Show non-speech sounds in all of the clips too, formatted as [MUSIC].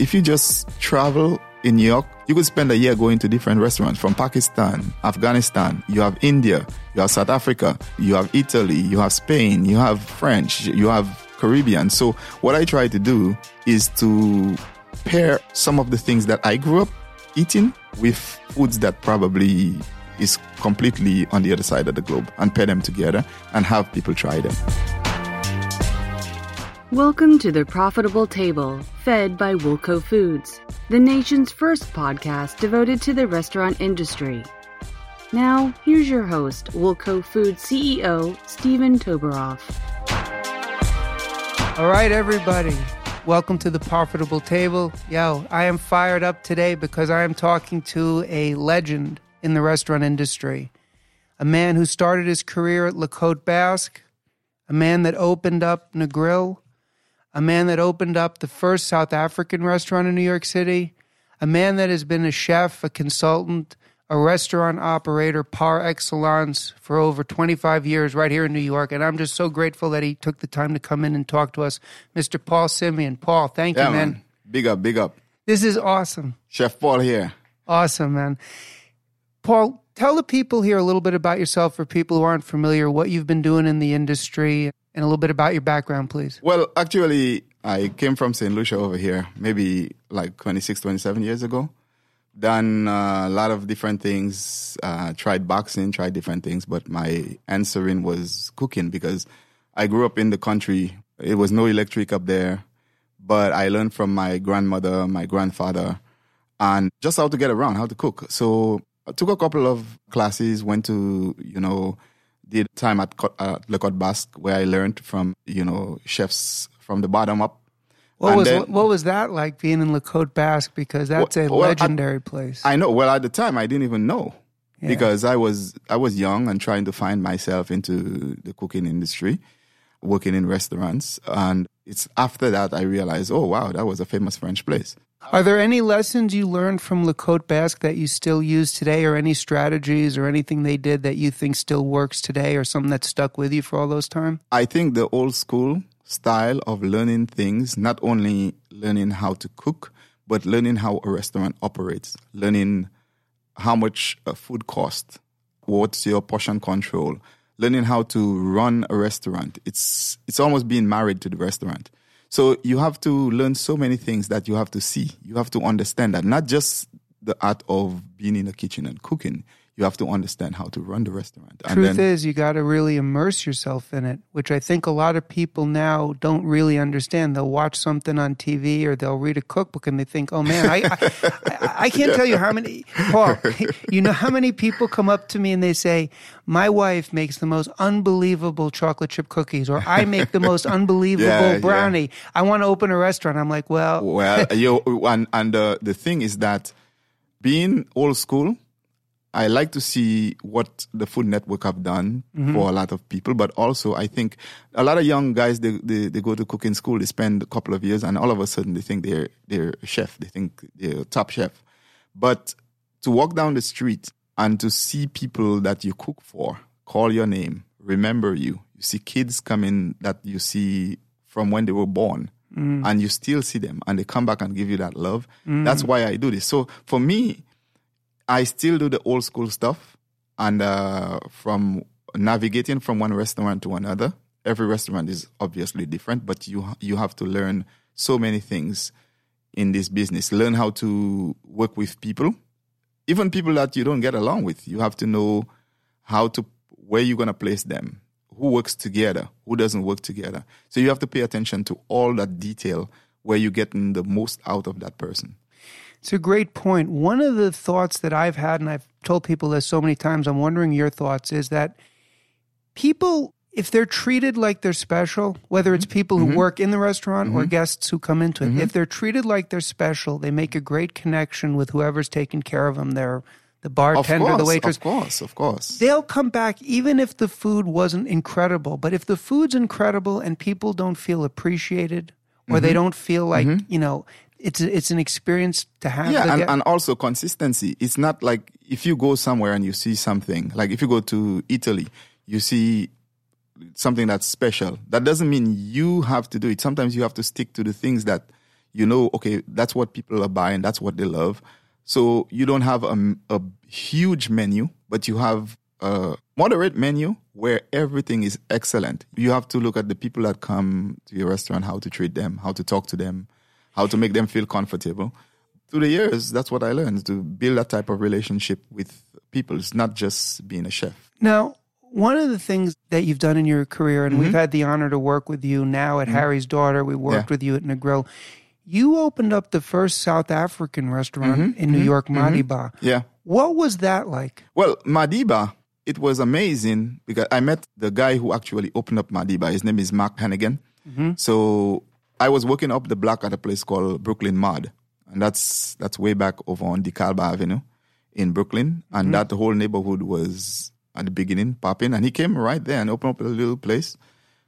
If you just travel in New York, you could spend a year going to different restaurants from Pakistan, Afghanistan, you have India, you have South Africa, you have Italy, you have Spain, you have French, you have Caribbean. So what I try to do is to pair some of the things that I grew up eating with foods that probably is completely on the other side of the globe and pair them together and have people try them. Welcome to the Profitable Table, fed by Woolco Foods, the nation's first podcast devoted to the restaurant industry. Now, here's your host, Woolco Foods CEO Steven Toboroff. All right, everybody. Welcome to the Profitable Table. Yo, I am fired up today because I am talking to a legend in the restaurant industry. A man who started his career at La Côte Basque, a man that opened up Negril, a man that opened up the first South African restaurant in New York City, a man that has been a chef, a consultant, a restaurant operator par excellence for over 25 years right here in New York. And I'm just so grateful that he took the time to come in and talk to us. Mr. Paul Simeon. Paul, thank Yeah, you, man. man. Big up, big up. This is awesome. Chef Paul here. Awesome, man. Paul, tell the people here a little bit about yourself for people who aren't familiar, what you've been doing in the industry, and a little bit about your background, please. Well, actually, I came from St. Lucia over here maybe like 26, 27 years ago. Done uh, a lot of different things, uh, tried boxing, tried different things, but my answering was cooking because I grew up in the country. It was no electric up there, but I learned from my grandmother, my grandfather, and just how to get around, how to cook. So I took a couple of classes, went to, you know, did time at, at Le Cote Basque where I learned from, you know, chefs from the bottom up. What And was then- what was that like being in La Côte Basque? Because that's a Well, well, I- legendary place. I know. Well, at the time, I didn't even know Yeah. because I was I was young and trying to find myself into the cooking industry, working in restaurants. And it's after that I realized, oh wow, that was a famous French place. Are there any lessons you learned from La Côte Basque that you still use today, or any strategies or anything they did that you think still works today, or something that stuck with you for all those time? I think the old school style of learning things, not only learning how to cook, but learning how a restaurant operates, learning how much uh, food costs, what's your portion control, learning how to run a restaurant. It's it's almost being married to the restaurant. So you have to learn so many things that you have to see. You have to understand that not just the art of being in the kitchen and cooking. You have to understand how to run the restaurant. And Truth then- is, you got to really immerse yourself in it, which I think a lot of people now don't really understand. They'll watch something on TV or they'll read a cookbook and they think, "Oh man, I I, I, I can't tell you how many [LAUGHS] Paul, you know how many people come up to me and they say, "My wife makes the most unbelievable chocolate chip cookies," or "I make the most [LAUGHS] unbelievable Yeah, yeah. brownie. I want to open a restaurant." I'm like, "Well, Well, [LAUGHS] you and and the the thing is that being old school, I like to see what the Food Network have done mm-hmm. for a lot of people, but also I think a lot of young guys they, they they go to cooking school, they spend a couple of years, and all of a sudden they think they're they're a chef, they think they're a top chef, but to walk down the street and to see people that you cook for call your name, remember you, you see kids coming that you see from when they were born mm. and you still see them and they come back and give you that love. Mm. That's why I do this. So for me, I still do the old school stuff and uh, from navigating from one restaurant to another. Every restaurant is obviously different, but you you have to learn so many things in this business. Learn how to work with people, even people that you don't get along with. You have to know how to where you're gonna place them, who works together, who doesn't work together. So you have to pay attention to all that detail where you're getting the most out of that person. It's a great point. One of the thoughts that I've had, and I've told people this so many times, I'm wondering your thoughts, is that people, if they're treated like they're special, whether it's mm-hmm. people who mm-hmm. work in the restaurant or mm-hmm. guests who come into it, if they're treated like they're special, they make a great connection with whoever's taking care of them. They're the bartender, course, the waitress. of course, of course. They'll come back even if the food wasn't incredible. But if the food's incredible and people don't feel appreciated or Mm-hmm. they don't feel like, you know, it's it's an experience to have. yeah and, gue- and also consistency it's not like if you go somewhere and you see something like if you go to italy you see something that's special that doesn't mean you have to do it sometimes you have to stick to the things that You know, okay, that's what people are buying. That's what they love. So you don't have a, a huge menu, but you have a moderate menu where everything is excellent. You have to look at the people that come to your restaurant, how to treat them, how to talk to them, how to make them feel comfortable. Through the years, that's what I learned to build that type of relationship with people. It's not just being a chef. Now, one of the things that you've done in your career, and Mm-hmm. we've had the honor to work with you now at Harry's Daughter, we worked Yeah. with you at Negril. You opened up the first South African restaurant Mm-hmm. in New York, Madiba. Yeah. What was that like? Well, Madiba, it was amazing because I met the guy who actually opened up Madiba. His name is Mark Hannigan. So I was working up the block at a place called Brooklyn Mod, and that's that's way back over on DeKalb Avenue in Brooklyn, and that whole neighborhood was at the beginning popping. And he came right there and opened up a little place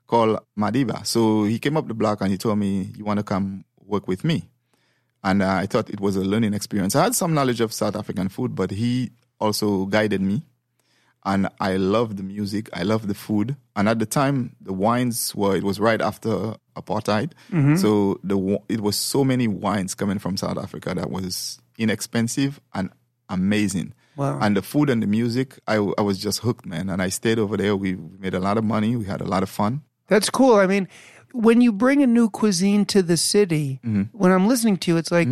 called Madiba. So he came up the block and he told me, "You want to come work with me?" and uh, I thought it was a learning experience. I had some knowledge of South African food, but he also guided me, and I loved the music. I loved the food, and at the time, the wines were. It was right after apartheid, so the it was so many wines coming from South Africa that was inexpensive and amazing. Wow. And the food and the music, I, I was just hooked, man. And I stayed over there. We, made a lot of money. We had a lot of fun. That's cool. I mean, when you bring a new cuisine to the city, Mm-hmm. when I'm listening to you, it's like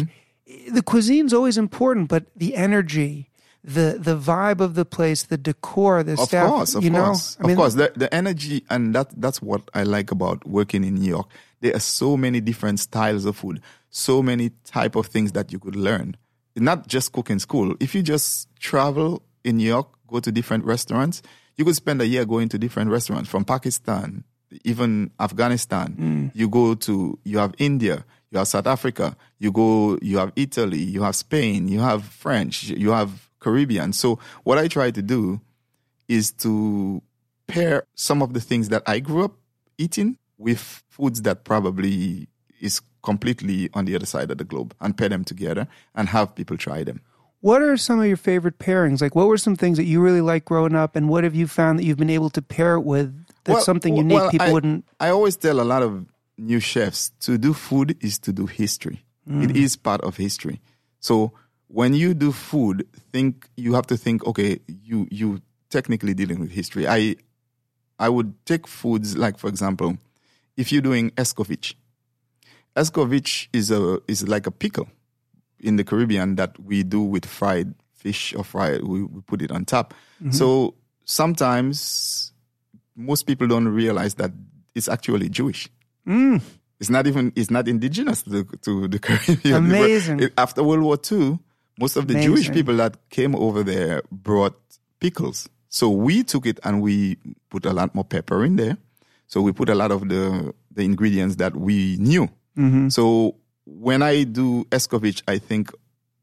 the cuisine's always important, but the energy, the the vibe of the place, the decor, the Of staff, course, of you know, course, I mean, of course. The, the energy and that that's what I like about working in New York. There are so many different styles of food, so many type of things that you could learn. Not just cooking school. If you just travel in New York, go to different restaurants, you could spend a year going to different restaurants from Pakistan, even Afghanistan. Hmm. You go to you have India, you have South Africa, you go you have Italy, you have Spain, you have French, you have Caribbean. So what I try to do is to pair some of the things that I grew up eating with foods that probably is completely on the other side of the globe and pair them together and have people try them. what are some of your favorite pairings? Like, what were some things that you really liked growing up, and what have you found that you've been able to pair it with that's Well, something unique well, people I, wouldn't? I always tell a lot of new chefs to do food is to do history. Mm. It is part of history. So when you do food, think you have to think. Okay, you you technically dealing with history. I I would take foods like, for example, if you're doing escovitch. Escovitch is a is like a pickle in the Caribbean that we do with fried fish or fried. We, we put it on top. Mm-hmm. So sometimes most people don't realize that it's actually Jewish. Mm. It's not even it's not indigenous to the, to the Caribbean. [LAUGHS] Amazing. After World War II, most of the Jewish people that came over there brought pickles. So we took it and we put a lot more pepper in there. So we put a lot of the the ingredients that we knew. Mm-hmm. So when I do escovitch, I think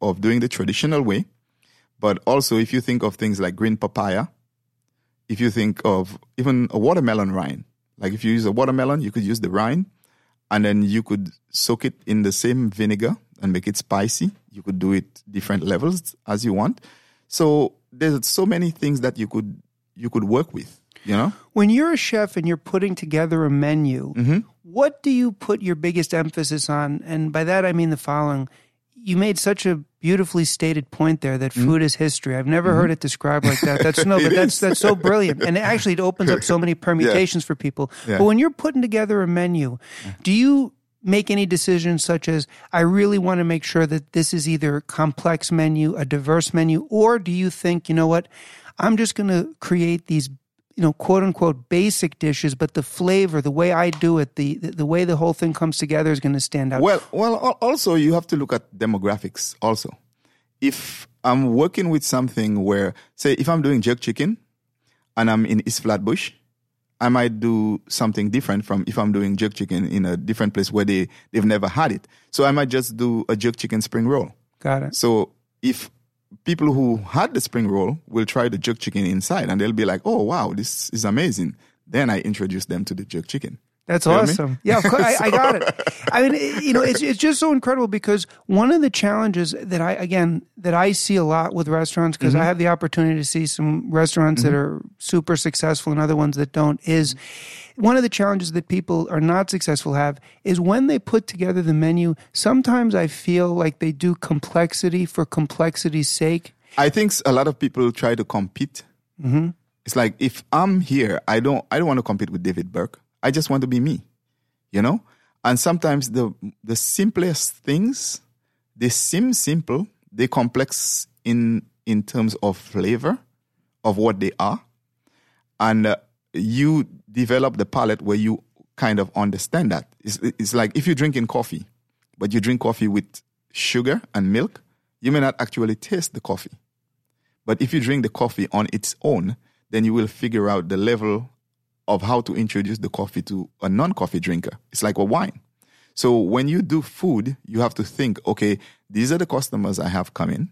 of doing the traditional way. But also, if you think of things like green papaya, if you think of even a watermelon rind, like if you use a watermelon, you could use the rind and then you could soak it in the same vinegar and make it spicy. You could do it different levels as you want. So there's so many things that you could you could work with, you know? When you're a chef and you're putting together a menu, Mm-hmm. what do you put your biggest emphasis on? And by that I mean the following. You made such a beautifully stated point there that food is history. I've never heard it described like that. That's [LAUGHS] no, but Mm-hmm. That's that's so brilliant. And actually it opens up [LAUGHS] so many permutations for people. Yeah. But when you're putting together a menu, do you make any decisions such as I really want to make sure that this is either a complex menu, a diverse menu, or do you think, you know what, I'm just going to create these, you know, quote unquote basic dishes, but the flavor, the way I do it, the the, way the whole thing comes together is going to stand out. Well, well. Also, you have to look at demographics. Also, if I'm working with something where, say, if I'm doing jerk chicken, and I'm in East Flatbush, I might do something different from if I'm doing jerk chicken in a different place where they they've never had it. So I might just do a jerk chicken spring roll. Got it. So if people who had the spring roll will try the jerk chicken inside, and they'll be like, "Oh wow, this is amazing." Then I introduce them to the jerk chicken. That's You know I mean? awesome. Yeah, of course, I, [LAUGHS] I got it. I mean, it- you know, it's it's just so incredible because one of the challenges that I again that I see a lot with restaurants because Mm-hmm. I have the opportunity to see some restaurants that are super successful and other ones that don't is one of the challenges that people are not successful have is when they put together the menu, sometimes I feel like they do complexity for complexity's sake. I think a lot of people try to compete. Mm-hmm. It's like if I'm here, I don't I don't want to compete with David Burke. I just want to be me. You know? And sometimes the the simplest things, they seem simple, they complex in in terms of flavor of what they are. And uh, you develop the palate where you kind of understand that. It's, it's like if you're drinking coffee, but you drink coffee with sugar and milk, you may not actually taste the coffee. But if you drink the coffee on its own, then you will figure out the level of how to introduce the coffee to a non coffee drinker. It's like a wine. So when you do food, you have to think, okay, these are the customers I have coming.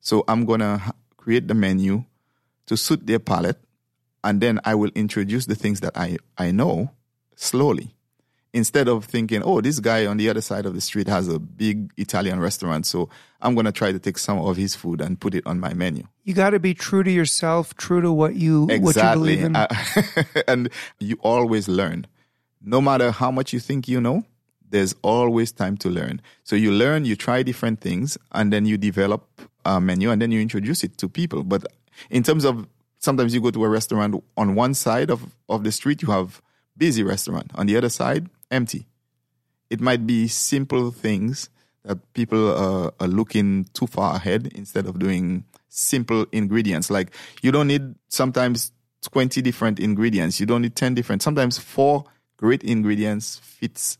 So I'm going to create the menu to suit their palate. And then I will introduce the things that I, I know slowly instead of thinking, oh, this guy on the other side of the street has a big Italian restaurant, so I'm going to try to take some of his food and put it on my menu. You got to be true to yourself, true to what you exactly. what you believe in. Uh, [LAUGHS] and you always learn. No matter how much you think you know, there's always time to learn. So you learn, you try different things, and then you develop a menu, and then you introduce it to people. But in terms of sometimes you go to a restaurant on one side of, of the street, you have busy restaurant. On the other side, empty. It might be simple things that people uh, are looking too far ahead instead of doing simple ingredients. Like you don't need sometimes 20 different ingredients. You don't need 10 different. Sometimes four great ingredients fits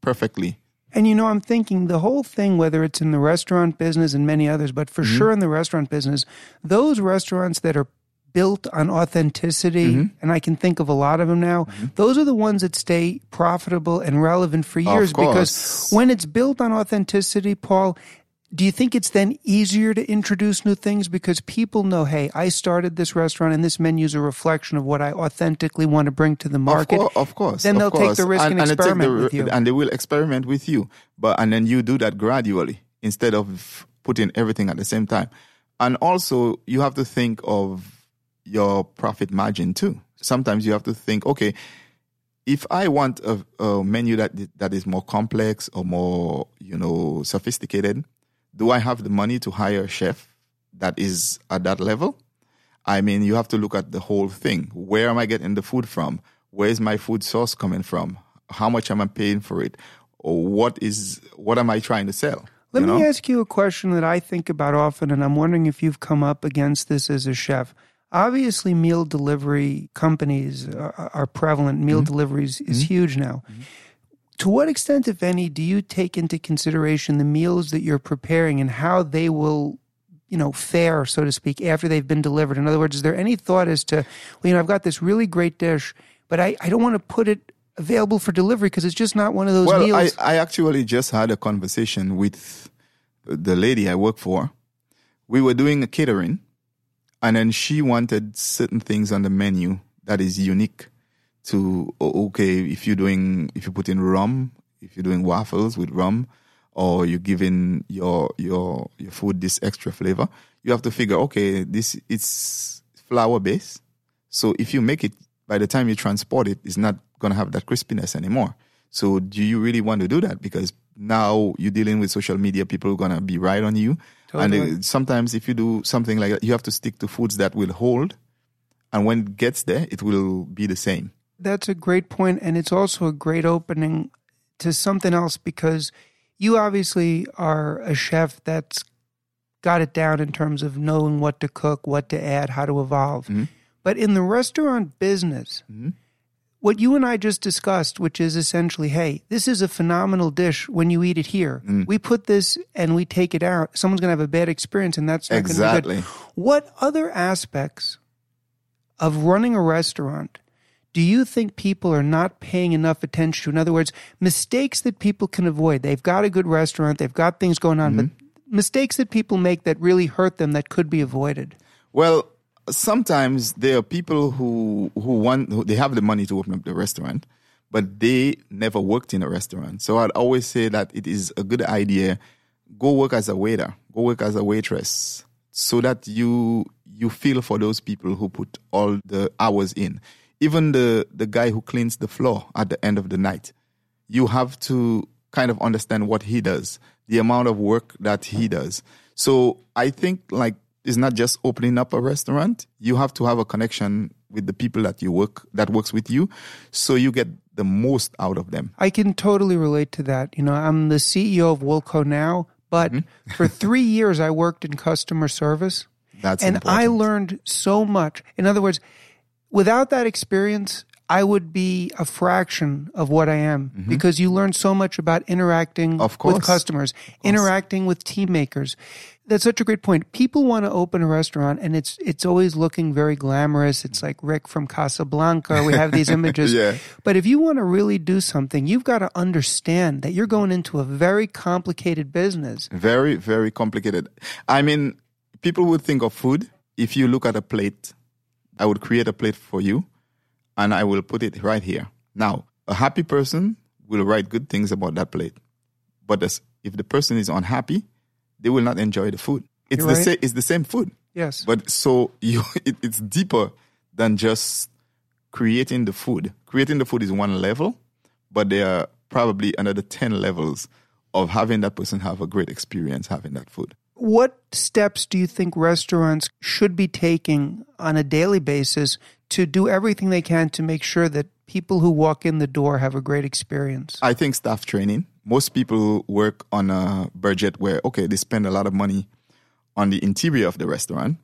perfectly. And you know, I'm thinking the whole thing, whether it's in the restaurant business and many others, but for mm-hmm. sure in the restaurant business, those restaurants that are built on authenticity, mm-hmm. and I can think of a lot of them now, mm-hmm. those are the ones that stay profitable and relevant for years because when it's built on authenticity, Paul, do you think it's then easier to introduce new things because people know, hey, I started this restaurant and this menu is a reflection of what I authentically want to bring to the market? Of, of course. Then they'll course. take the risk and, and, and experiment the, with you. And they will experiment with you. But and then you do that gradually instead of putting everything at the same time. And also you have to think of your profit margin too. Sometimes you have to think, okay, if I want a, a menu that that is more complex or more, you know, sophisticated, do I have the money to hire a chef that is at that level? I mean, you have to look at the whole thing. Where am I getting the food from? Where is my food source coming from? How much am I paying for it? Or what is what am I trying to sell? Let you me ask you a question that I think about often, and I'm wondering if you've come up against this as a chef. Obviously, meal delivery companies are, are prevalent. Meal mm-hmm. deliveries is mm-hmm. huge now. Mm-hmm. To what extent, if any, do you take into consideration the meals that you're preparing and how they will, you know, fare, so to speak, after they've been delivered? In other words, is there any thought as to, well, you know, I've got this really great dish, but I, I don't want to put it available for delivery because it's just not one of those well, meals. I, I actually just had a conversation with the lady I work for. We were doing a catering and then she wanted certain things on the menu that is unique to oh, okay if you're doing if you put in rum if you're doing waffles with rum or you're giving your your your food this extra flavor you have to figure okay this it's flour based. So if you make it by the time you transport it it's not going to have that crispiness anymore so do you really want to do that because now you're dealing with social media people are going to be right on you Totally. And sometimes if you do something like that, you have to stick to foods that will hold. And when it gets there, it will be the same. That's a great point, and it's also a great opening to something else because you obviously are a chef that's got it down in terms of knowing what to cook, what to add, how to evolve. Mm-hmm. But in the restaurant business, mm-hmm what you and I just discussed, which is essentially, hey, this is a phenomenal dish when you eat it here. Mm. We put this and we take it out. Someone's going to have a bad experience, and that's exactly. What other aspects of running a restaurant do you think people are not paying enough attention to? In other words, mistakes that people can avoid. They've got a good restaurant, they've got things going on, mm-hmm. but mistakes that people make that really hurt them that could be avoided. Well, sometimes there are people who who want who, they have the money to open up the restaurant, but they never worked in a restaurant. So I'd always say that it is a good idea go work as a waiter, go work as a waitress, so that you you feel for those people who put all the hours in. even the the guy who cleans the floor at the end of the night, you have to kind of understand what he does, the amount of work that he does. So I think like it's not just opening up a restaurant. You have to have a connection with the people that you work that works with you, so you get the most out of them. I can totally relate to that. You know, I'm the CEO of Woolco now, but Mm-hmm. for three [LAUGHS] years I worked in customer service. That's and I learned so much. In other words, without that experience, I would be a fraction of what I am because you learn so much about interacting Mm-hmm. With customers, interacting with team makers. That's such a great point. People want to open a restaurant and it's it's always looking very glamorous. It's like Rick from Casablanca. We have these [LAUGHS] images. Yeah. But if you want to really do something, you've got to understand that you're going into a very complicated business. Very, very complicated. I mean, people would think of food. If you look at a plate, I would create a plate for you and I will put it right here. Now, a happy person will write good things about that plate. But if the person is unhappy, they will not enjoy the food. It's You're the right. same. It's the same food. Yes. But so [LAUGHS] you, it, it's deeper than just creating the food. Creating the food is one level, but there are probably another 10 levels of having that person have a great experience having that food. What steps do you think restaurants should be taking on a daily basis to do everything they can to make sure that people who walk in the door have a great experience? I think staff training. Most people work on a budget where, okay, they spend a lot of money on the interior of the restaurant.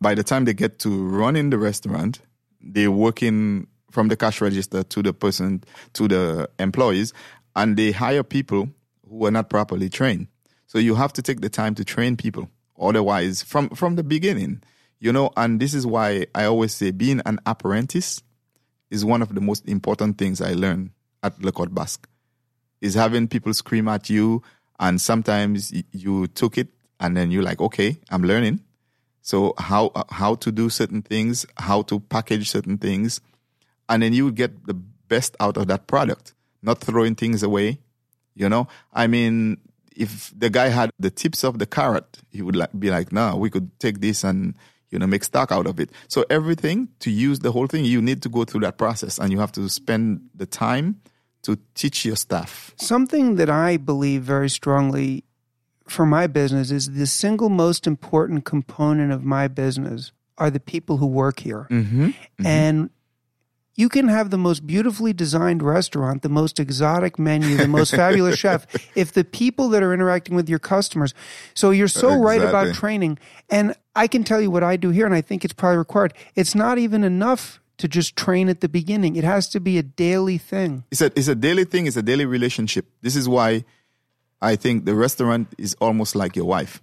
By the time they get to running the restaurant, they're working from the cash register to the person, to the employees, and they hire people who are not properly trained. So you have to take the time to train people. Otherwise, from, from the beginning, you know, and this is why I always say being an apprentice is one of the most important things I learned at Le Cote Basque is having people scream at you and sometimes you took it and then you're like okay i'm learning. So how how to do certain things how to package certain things and then you get the best out of that product not throwing things away you know? I mean if the guy had the tips of the carrot he would like be like no we could take this and you know make stock out of it. So everything to use the whole thing you need to go through that process and you have to spend the time to teach your staff Something that I believe very strongly for my business is the single most important component of my business are the people who work here. Mm-hmm, mm-hmm. And you can have the most beautifully designed restaurant, the most exotic menu, the most [LAUGHS] fabulous chef. If the people that are interacting with your customers, so you're so right about training. And I can tell you what I do here, and I think it's probably required. It's not even enough to just train at the beginning. It has to be a daily thing. It's a it's a daily thing. It's a daily relationship. This is why I think the restaurant is almost like your wife.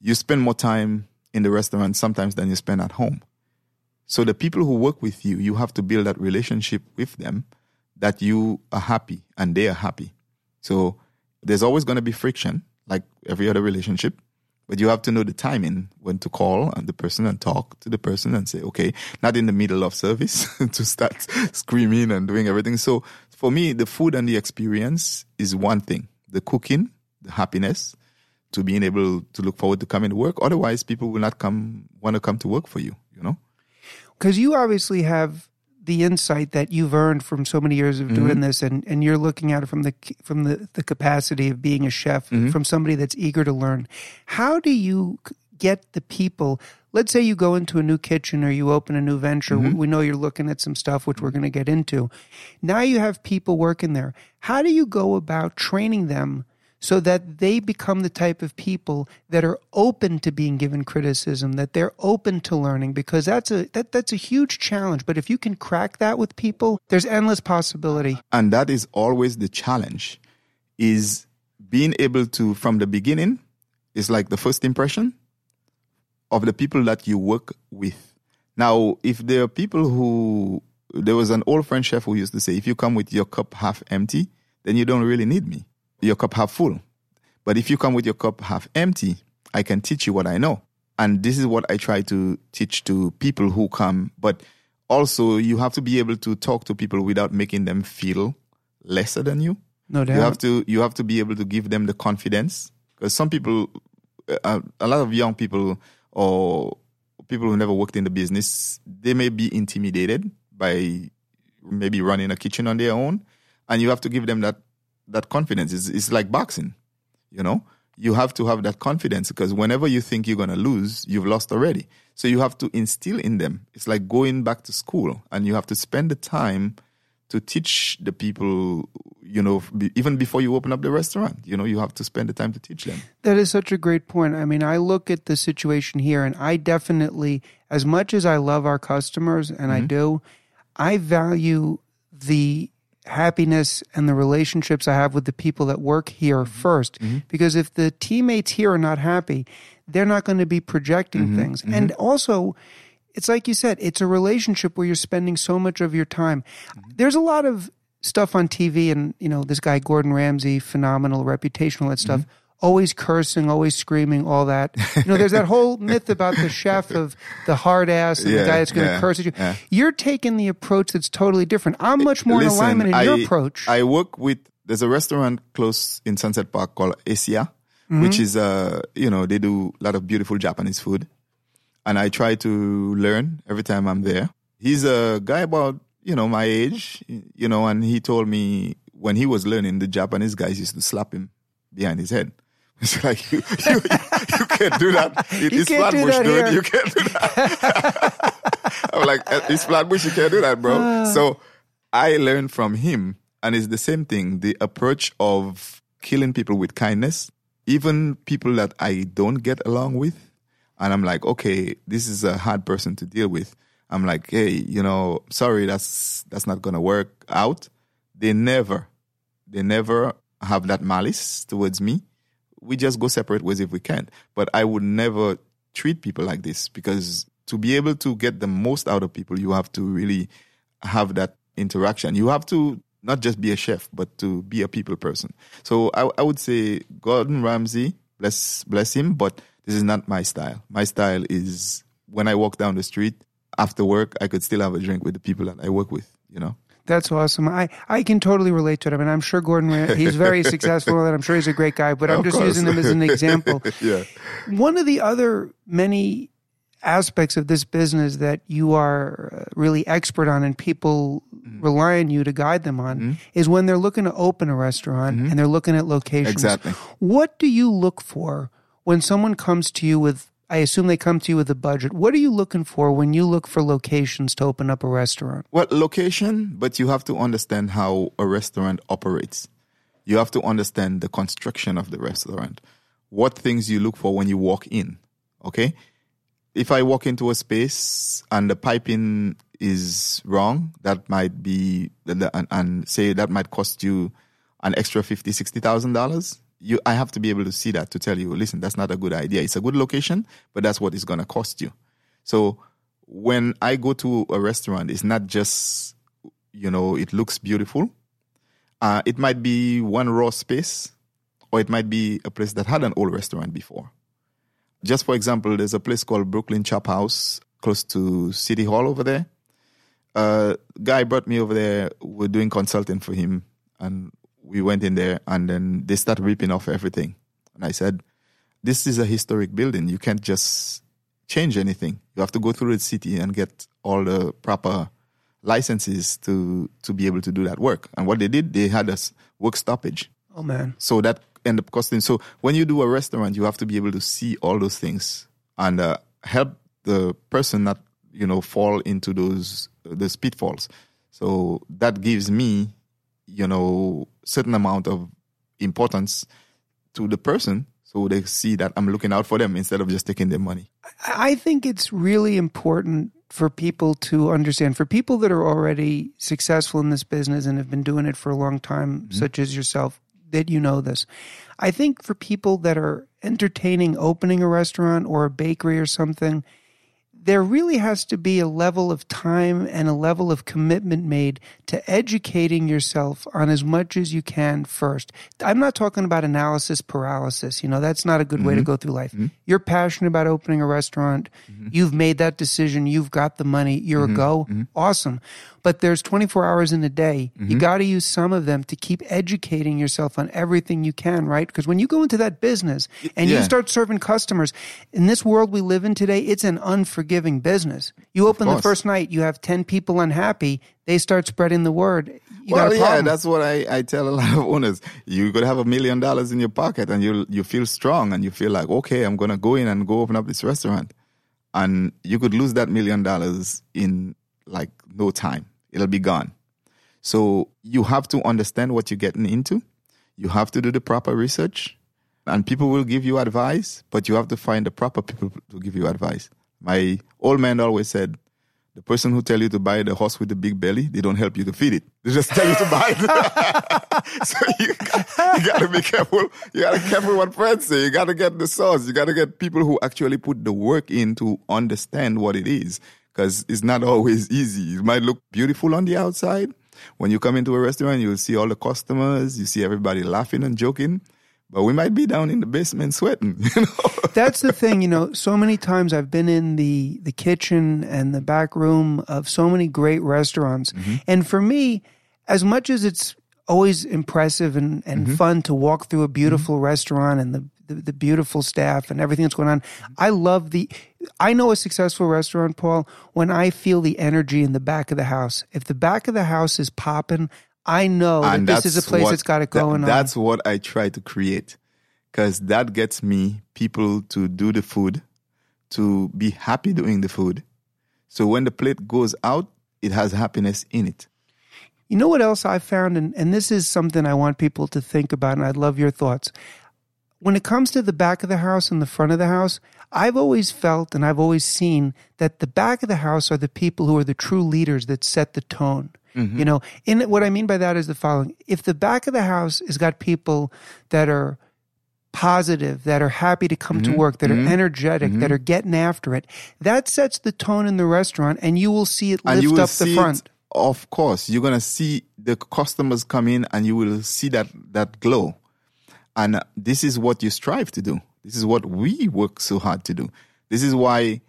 You spend more time in the restaurant sometimes than you spend at home. So the people who work with you, you have to build that relationship with them that you are happy and they are happy. So there's always going to be friction, like every other relationship. But you have to know the timing when to call and the person and talk to the person and say, okay, not in the middle of service [LAUGHS] to start screaming and doing everything. So for me, the food and the experience is one thing. The cooking, the happiness, to being able to look forward to coming to work. Otherwise, people will not come want to come to work for you. You know. because you obviously have the insight that you've earned from so many years of doing mm-hmm. this and, and you're looking at it from the from the, the capacity of being a chef mm-hmm. from somebody that's eager to learn. How do you get the people let's say you go into a new kitchen or you open a new venture we mm-hmm. we know you're looking at some stuff which we're going to get into. Now you have people working there. How do you go about training them so that they become the type of people that are open to being given criticism that they're open to learning because that's a that, that's a huge challenge. But if you can crack that with people there's endless possibility. And that is always the challenge is being able to from the beginning is like the first impression of the people that you work with. Now if there are people who there was an old french chef who used to say if you come with your cup half empty then you don't really need me your cup half full. But if you come with your cup half empty i can teach you what i know. And this is what i try to teach to people who come. But also you have to be able to talk to people without making them feel lesser than you. No doubt you have to you have to be able to give them the confidence. Because some people uh, a lot of young people or people who never worked in the business they may be intimidated by maybe running a kitchen on their own, and you have to give them that that confidence. It's, it's like boxing, you know. You have to have that confidence because whenever you think you're gonna lose, you've lost already. So you have to instill in them. It's like going back to school, and you have to spend the time to teach the people, you know, even before you open up the restaurant, you know, you have to spend the time to teach them. That is such a great point. I mean, I look at the situation here and I definitely, as much as I love our customers and I mm-hmm. do, I value the happiness and the relationships I have with the people that work here mm-hmm. 1st mm-hmm. Because if the teammates here are not happy, they're not going to be projecting mm-hmm. things. And also, it's like you said, it's a relationship where you're spending so much of your time. There's a lot of stuff on TV, and you know, this guy Gordon Ramsay, phenomenal reputation, all that stuff. Always cursing, always screaming, all that. You know, there's that whole [LAUGHS] myth about the chef of the hard ass and the guy that's going to yeah, curse at you. yeah. You're taking the approach that's totally different. I'm much more in alignment in I, your approach. I work with there's a restaurant close in Sunset Park called Asia, Mm-hmm. which is uh you know they do a lot of beautiful Japanese food, and I try to learn every time I'm there. He's a guy about you know my age, you know, and he told me when he was learning, the Japanese guys used to slap him behind his head. It's like you, you, you can't do that. It, it's Flatbush, dude. here. You can't do that. [LAUGHS] I'm like, "Uh, it's Flatbush. You can't do that, bro. [SIGHS] So I learned from him, and it's the same thing. The approach of killing people with kindness, even people that I don't get along with, and I'm like, okay, this is a hard person to deal with. I'm like, hey, you know, sorry, that's that's not gonna work out. They never, they never have that malice towards me. We just go separate ways if we can. But I would never treat people like this because to be able to get the most out of people, you have to really have that interaction. You have to not just be a chef, but to be a people person. So I, I would say Gordon Ramsay, bless bless him, but this is not my style. My style is when I walk down the street after work, I could still have a drink with the people that I work with. You know. That's awesome. I, I can totally relate to it. I mean, I'm sure Gordon, he's very [LAUGHS] successful and I'm sure he's a great guy, but I'm Of just course. using him as an example. [LAUGHS] yeah. One of the other many aspects of this business that you are uh, really expert on and people Mm-hmm. rely on you to guide them on is when they're looking to open a restaurant and they're looking at locations. Mm-hmm. Exactly. What do you look for when someone comes to you with I assume they come to you with a budget. What are you looking for when you look for locations to open up a restaurant? Well, location, but you have to understand how a restaurant operates. You have to understand the construction of the restaurant. What things you look for when you walk in. Okay? If I walk into a space and the piping is wrong, that might be and, and say that might cost you an extra fifty, sixty thousand dollars. You, I have to be able to see that to tell you, listen, that's not a good idea. It's a good location, but that's what it's going to cost you. So when I go to a restaurant, it's not just, you know, it looks beautiful. Uh, it might be one raw space, or it might be a place that had an old restaurant before. Just for example, there's a place called Brooklyn Chop House close to City Hall over there. Uh, guy brought me over there. We're doing consulting for him, and we went in there, and then they start ripping off everything. And I said, "This is a historic building. You can't just change anything. You have to go through the city and get all the proper licenses to to be able to do that work." And what they did, they had a work stoppage. Oh man. So that end up costing. So when you do a restaurant, you have to be able to see all those things and uh, help the person not, you know, fall into those those pitfalls. So that gives me, you know, certain amount of importance to the person, so they see that I'm looking out for them instead of just taking their money. I think it's really important for people to understand, for people that are already successful in this business and have been doing it for a long time, mm-hmm. such as yourself, that you know this. I think for people that are entertaining opening a restaurant or a bakery or something, there really has to be a level of time and a level of commitment made to educating yourself on as much as you can first. I'm not talking about analysis paralysis. You know, that's not a good way to mm-hmm. go through life. Mm-hmm. You're passionate about opening a restaurant. Mm-hmm. You've made that decision. You've got the money. You're a go. Awesome. But there's 24 hours in a day. You got to use some of them to keep educating yourself on everything you can, right? Because when you go into that business and you start serving customers in this world we live in today, it's an unforgiving forgiving business. You open the first night, you have 10 people unhappy, they start spreading the word. You well, yeah, that's what I, I tell a [LAUGHS] lot of owners. You could have a million dollars in your pocket and you you feel strong and you feel like, okay, I'm gonna go in and go open up this restaurant. And you could lose that million dollars in like no time. It'll be gone. So you have to understand what you're getting into. You have to do the proper research. And people will give you advice, but you have to find the proper people to give you advice. My old man always said, the person who tell you to buy the horse with the big belly, they don't help you to feed it. They just tell you to buy it. [LAUGHS] so you, got- you gotta be careful. You gotta be careful what friends say. You gotta get the source. You gotta get people who actually put the work in to understand what it is. Cause it's not always easy. It might look beautiful on the outside. When you come into a restaurant, you'll see all the customers, you see everybody laughing and joking. But we might be down in the basement sweating, [LAUGHS] you know? That's the thing, you know, so many times I've been in the the kitchen and the back room of so many great restaurants. Mm-hmm. And for me, as much as it's always impressive and, and Mm-hmm. fun to walk through a beautiful restaurant and the, the the beautiful staff and everything that's going on, I love the I know a successful restaurant, Paul, when I feel the energy in the back of the house. If the back of the house is popping, I know that this is a place what- that's got it that- going on. That's what I try to create, because that gets me people to do the food, to be happy doing the food. So when the plate goes out, it has happiness in it. You know what else I found, and, and this is something I want people to think about, and I'd love your thoughts. When it comes to the back of the house and the front of the house, I've always felt and I've always seen that the back of the house are the people who are the true leaders that set the tone. Mm-hmm. You know, in what I mean by that is the following: if the back of the house has got people that are positive, that are happy to come to mm-hmm. work, that are mm-hmm. energetic, that are getting after it, that sets the tone in the restaurant, and you will see it lift up the front. It, of course, you're gonna see the customers come in, and you will see that that glow. And this is what you strive to do. This is what we work so hard to do. This is why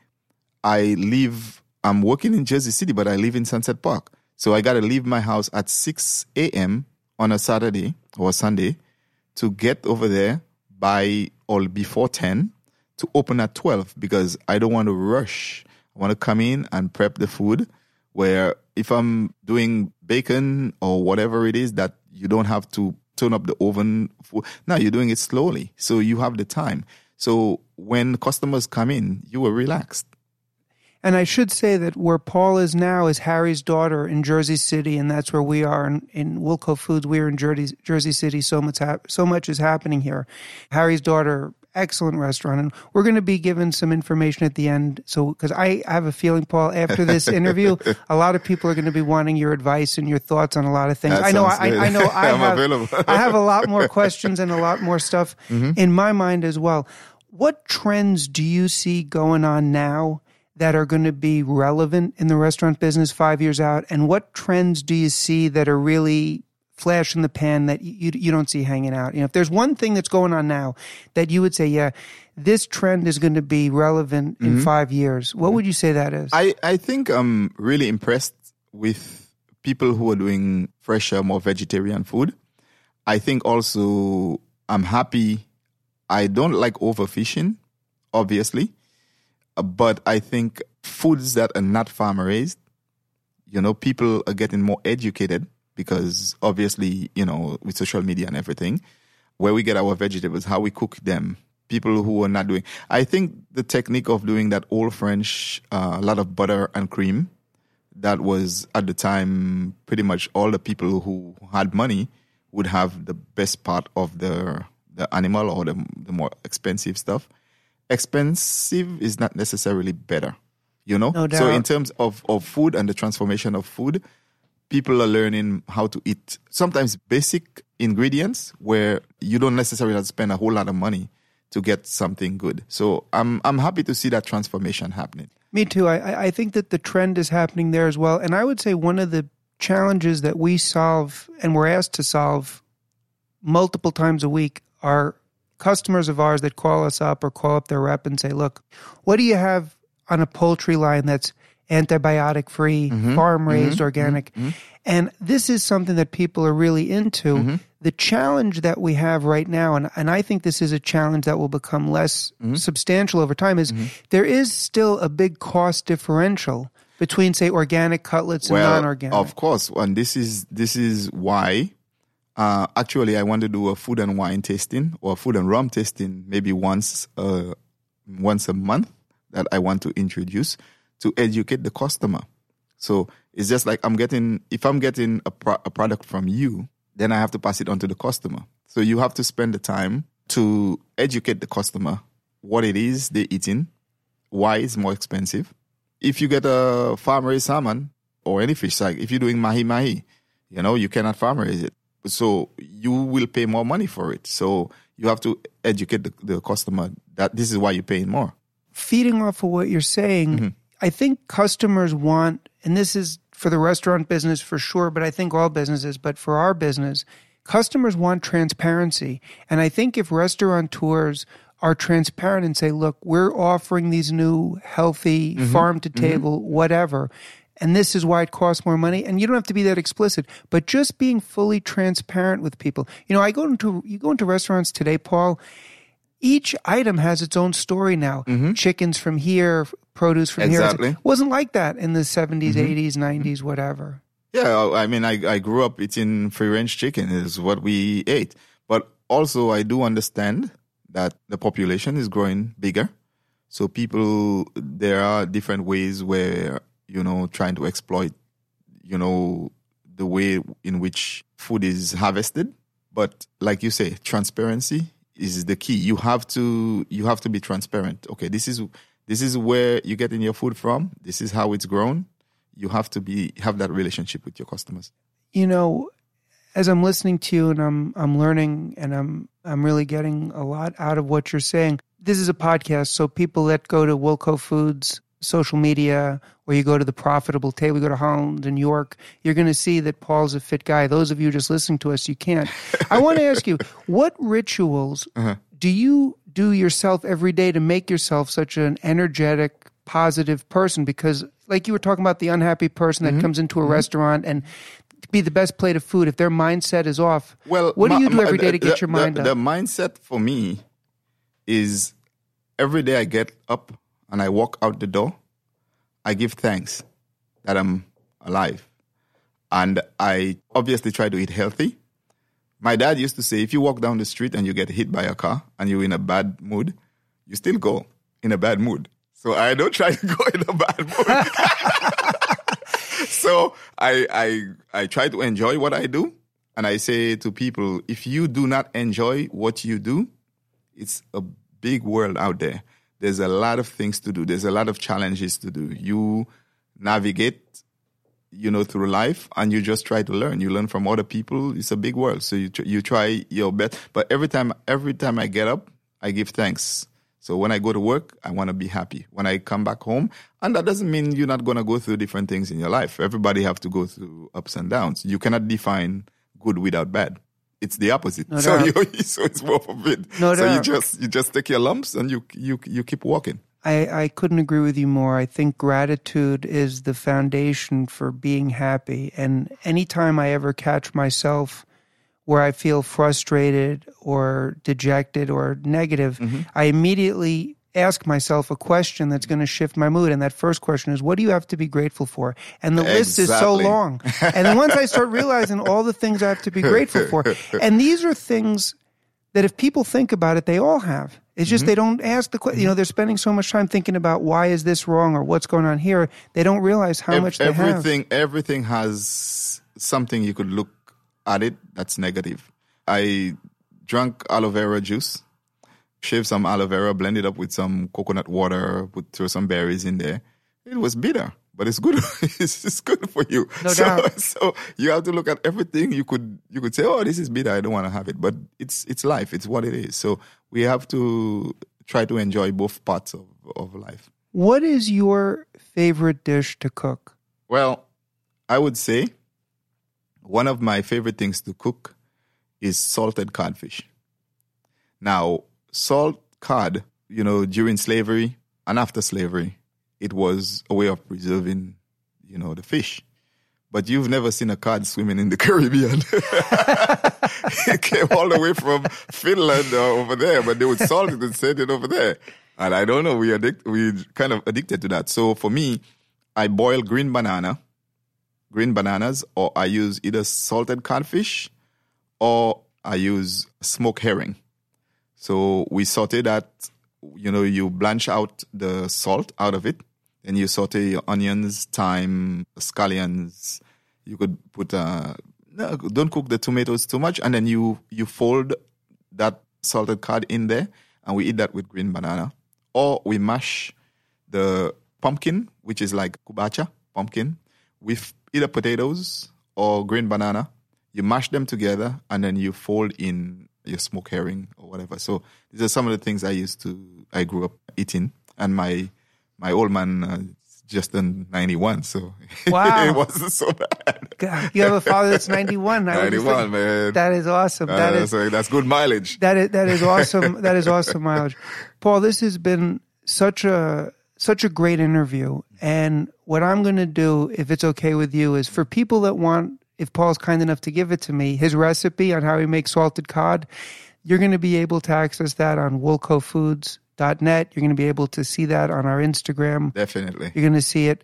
I live. I'm working in Jersey City, but I live in Sunset Park. So I got to leave my house at 6 a.m. on a Saturday or Sunday to get over there by or before 10 to open at 12 because I don't want to rush. I want to come in and prep the food where if I'm doing bacon or whatever it is that you don't have to turn up the oven. For, now you're doing it slowly. So you have the time. So when customers come in, you are relaxed. And I should say that where Paul is now is Harry's daughter in Jersey City, and that's where we are in, in Woolco Foods. We are in Jersey, Jersey City. So much, hap- so much is happening here. Harry's daughter, excellent restaurant, and we're going to be given some information at the end. So, because I have a feeling, Paul, after this [LAUGHS] interview, a lot of people are going to be wanting your advice and your thoughts on a lot of things. That I know, I. I know, I [LAUGHS] I'm have. I have a lot more questions and a lot more stuff Mm-hmm. in my mind as well. What trends do you see going on now that are going to be relevant in the restaurant business five years out? And what trends do you see that are really flash in the pan that you, you don't see hanging out? You know, if there's one thing that's going on now that you would say, yeah, this trend is going to be relevant in mm-hmm. five years, what would you say that is? I, I think I'm really impressed with people who are doing fresher, more vegetarian food. I think also I'm happy. I don't like overfishing, obviously, but I think foods that are not farm raised, you know, people are getting more educated because obviously, you know, with social media and everything, where we get our vegetables, how we cook them. People who are not doing, I think the technique of doing that old French, uh, a lot of butter and cream, that was at the time pretty much all the people who had money would have the best part of the the animal or the, the more expensive stuff. Expensive is not necessarily better, you know. No So in terms of of food and the transformation of food, people are learning how to eat sometimes basic ingredients where you don't necessarily have to spend a whole lot of money to get something good. So I'm I'm happy to see that transformation happening. Me too. I- I, I think that the trend is happening there as well. And I would say one of the challenges that we solve and we're asked to solve multiple times a week are customers of ours that call us up or call up their rep and say, look, what do you have on a poultry line that's antibiotic free, mm-hmm. farm mm-hmm. raised, organic? Mm-hmm. And this is something that people are really into. The challenge that we have right now, and, and I think this is a challenge that will become less substantial over time, is there is still a big cost differential between, say, organic cutlets and non-organic. of course, and this is this is why. Uh, actually, I want to do a food and wine tasting or food and rum tasting maybe once uh, once a month that I want to introduce to educate the customer. So it's just like I'm getting if I'm getting a, pro- a product from you, then I have to pass it on to the customer. So you have to spend the time to educate the customer what it is they're eating, why it's more expensive. If you get a farm raised salmon or any fish, like if you're doing mahi mahi, you know, you cannot farm raise it. So you will pay more money for it. So you have to educate the, the customer that this is why you're paying more. feeding off of what you're saying, Mm-hmm. I think customers want, and this is for the restaurant business for sure, but I think all businesses, but for our business, customers want transparency. And I think if restaurateurs are transparent and say, look, we're offering these new healthy Mm-hmm. farm to table, whatever. And this is why it costs more money. And you don't have to be that explicit, but just being fully transparent with people. You know, I go into, you go into restaurants today, Paul, each item has its own story now. Mm-hmm. Chickens from here, produce from here. Exactly. It wasn't like that in the 70s, 80s, 90s, whatever. Yeah, I mean, I, I grew up eating free range chicken is what we ate. But also, I do understand that the population is growing bigger. So people, there are different ways where, you know, trying to exploit, you know, the way in which food is harvested. But like you say, transparency is the key. You have to, you have to be transparent. Okay, this is, this is where you're getting your food from. This is how it's grown you have to be have that relationship with your customers. You know, as I'm listening to you and I'm I'm learning and I'm I'm really getting a lot out of what you're saying. This is a podcast, so people that go to Woolco Foods social media or you go to the profitable table, you go to Holland and York, you're going to see that Paul's a fit guy. Those of you just listening to us, you can't. I want to ask you, [LAUGHS] what rituals uh-huh. do you do yourself every day to make yourself such an energetic, positive person? Because, like you were talking about, the unhappy person that mm-hmm. comes into a mm-hmm. restaurant and be the best plate of food. If their mindset is off, Well, what do my- you do my- every day to the- get your the- mind the, up? mindset for me is every day I get up and I walk out the door, I give thanks that I'm alive. And I obviously try to eat healthy. My dad used to say if you walk down the street and you get hit by a car and you're in a bad mood, you still go in a bad mood. So I don't try [LAUGHS] to go in a bad mood. [LAUGHS] so I, I I try to enjoy what I do, and I say to people, if you do not enjoy what you do, it's a big world out there. There's a lot of things to do. There's a lot of challenges to do. You navigate, you know, through life, and you just try to learn. You learn from other people. It's a big world, so you tr- you try your best. But every time every time I get up, I give thanks. So when I go to work, I want to be happy. When I come back home, and that doesn't mean you're not going to go through different things in your life. Everybody have to go through ups and downs. You cannot define good without bad. It's the opposite. No so you, [LAUGHS] so it's both of it. No so you just you just take your lumps and you you you keep walking. I, I couldn't agree with you more. I think gratitude is the foundation for being happy. And anytime I ever catch myself where I feel frustrated or dejected or negative, mm-hmm. I immediately ask myself a question that's going to shift my mood. And that first question is, what do you have to be grateful for? And the list is so long. And then once I start realizing all the things I have to be grateful for, [LAUGHS] and these are things that if people think about it, they all have. It's just they mm-hmm. don't ask the question. You know, mm-hmm. they're spending so much time thinking about why is this wrong or what's going on here. They don't realize how Ev- much they have. everything everything has something you could look at it that's negative. I drank aloe vera juice, shaved some aloe vera, blend it up with some coconut water, put throw some berries in there. It was bitter, but it's good. [LAUGHS] it's, it's good for you. No so, doubt. [LAUGHS] so you have to look at everything. You could you could say, oh, this is bitter. I don't want to have it, but it's it's life. It's what it is. So we have to try to enjoy both parts of, of life. What is your favorite dish to cook? Well, I would say one of my favorite things to cook is salted codfish. Now, salt cod, you know, during slavery and after slavery, it was a way of preserving, you know, the fish. but you've never seen a cod swimming in the [LAUGHS] Caribbean. [LAUGHS] it came all the way from Finland uh, over there, but they would salt it and send it over there. And I don't know, we addict, we kind of addicted to that. So for me, I boil green banana, green bananas, or I use either salted codfish or I use smoked herring. So we saute that, you know, you blanch out the salt out of it and you saute your onions, thyme, scallions. You could put uh, no, don't cook the tomatoes too much, and then you you fold that salted cod in there, and we eat that with green banana, or we mash the pumpkin, which is like kabocha pumpkin, with either potatoes or green banana. You mash them together, and then you fold in your smoked herring or whatever. So these are some of the things I used to I grew up eating, and my my old man uh, just turned 91, so [LAUGHS] Wow. it wasn't so bad. God, you have a father that's 91. I would just 91, think- man. That is awesome. That Uh, is so that's good mileage. that is that is awesome. [LAUGHS] that is awesome mileage. Paul, this has been such a such a great interview. And what I'm going to do, if it's okay with you, is for people that want, if Paul's kind enough to give it to me, his recipe on how he makes salted cod, you're going to be able to access that on woolcofoods.net. You're going to be able to see that on our Instagram. Definitely. You're going to see it.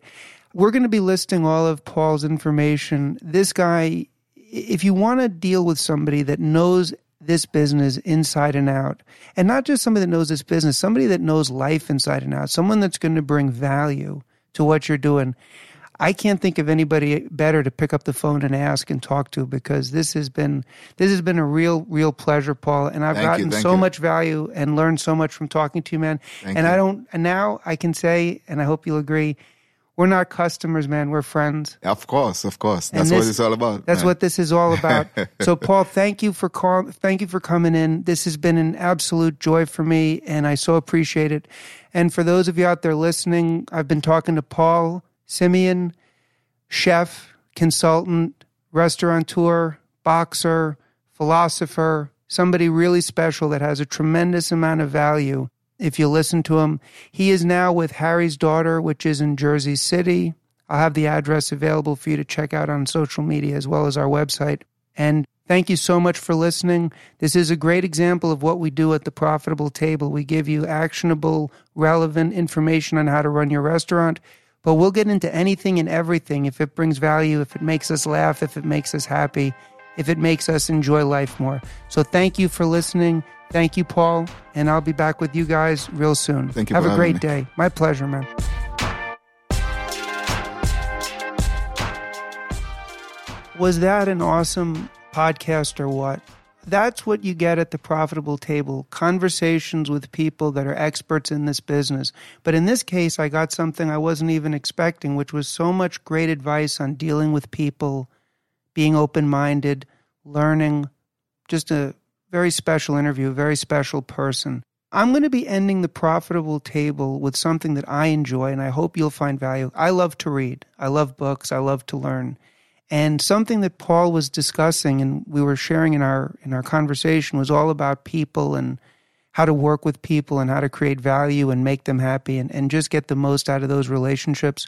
We're going to be listing all of Paul's information. This guy, if you want to deal with somebody that knows this business inside and out, and not just somebody that knows this business, somebody that knows life inside and out, someone that's going to bring value to what you're doing. I can't think of anybody better to pick up the phone and ask and talk to because this has been this has been a real real pleasure, Paul, and I've Thank gotten so you. much value and learned so much from talking to you, man. Thank and I don't and now I can say, and I hope you'll agree, we're not customers, man. We're friends. Of course, of course. That's And what this- it's all about. That's man. what this is all about. [LAUGHS] so, Paul, thank you for call, thank you for coming in. This has been an absolute joy for me, and I so appreciate it. And for those of you out there listening, I've been talking to Paul Simeon, chef, consultant, restaurateur, boxer, philosopher, somebody really special that has a tremendous amount of value. If you listen to him, he is now with Harry's daughter, which is in Jersey City. I'll have the address available for you to check out on social media as well as our website. And thank you so much for listening. This is a great example of what we do at the Profitable Table. We give you actionable, relevant information on how to run your restaurant, but we'll get into anything and everything if it brings value, if it makes us laugh, if it makes us happy, if it makes us enjoy life more. So thank you for listening. Thank you, Paul. And I'll be back with you guys real soon. Thank you Have a great me. day. My pleasure, man. Was that an awesome podcast or what? That's what you get at the profitable table conversations with people that are experts in this business. But in this case, I got something I wasn't even expecting, which was so much great advice on dealing with people, being open minded, learning. Just a very special interview, a very special person. I'm going to be ending the profitable table with something that I enjoy and I hope you'll find value. I love to read. I love books. I love to learn. And something that Paul was discussing and we were sharing in our in our conversation was all about people and how to work with people and how to create value and make them happy and, and just get the most out of those relationships.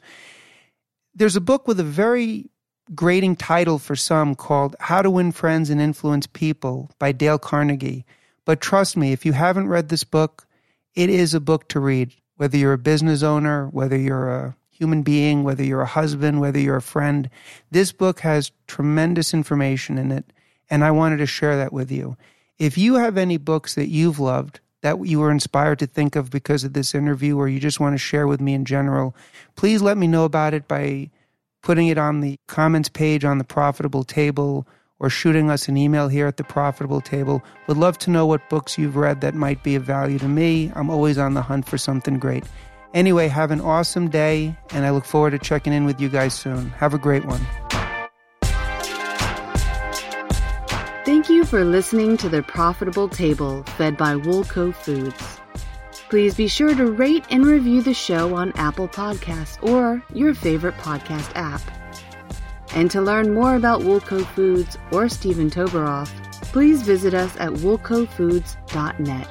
There's a book with a very grating title for some called How to Win Friends and Influence People by Dale Carnegie. But trust me, if you haven't read this book, it is a book to read. Whether you're a business owner, whether you're a human being, whether you're a husband, whether you're a friend, this book has tremendous information in it. And I wanted to share that with you. If you have any books that you've loved, that you were inspired to think of because of this interview, or you just want to share with me in general, please let me know about it by putting it on the comments page on the profitable table or shooting us an email here at the profitable table. Would love to know what books you've read that might be of value to me. I'm always on the hunt for something great. Anyway, have an awesome day, and I look forward to checking in with you guys soon. Have a great one. Thank you for listening to The Profitable Table, fed by Woolco Foods. Please be sure to rate and review the show on Apple Podcasts or your favorite podcast app. And to learn more about Woolco Foods or Steven Toboroff, please visit us at woolcofoods.net.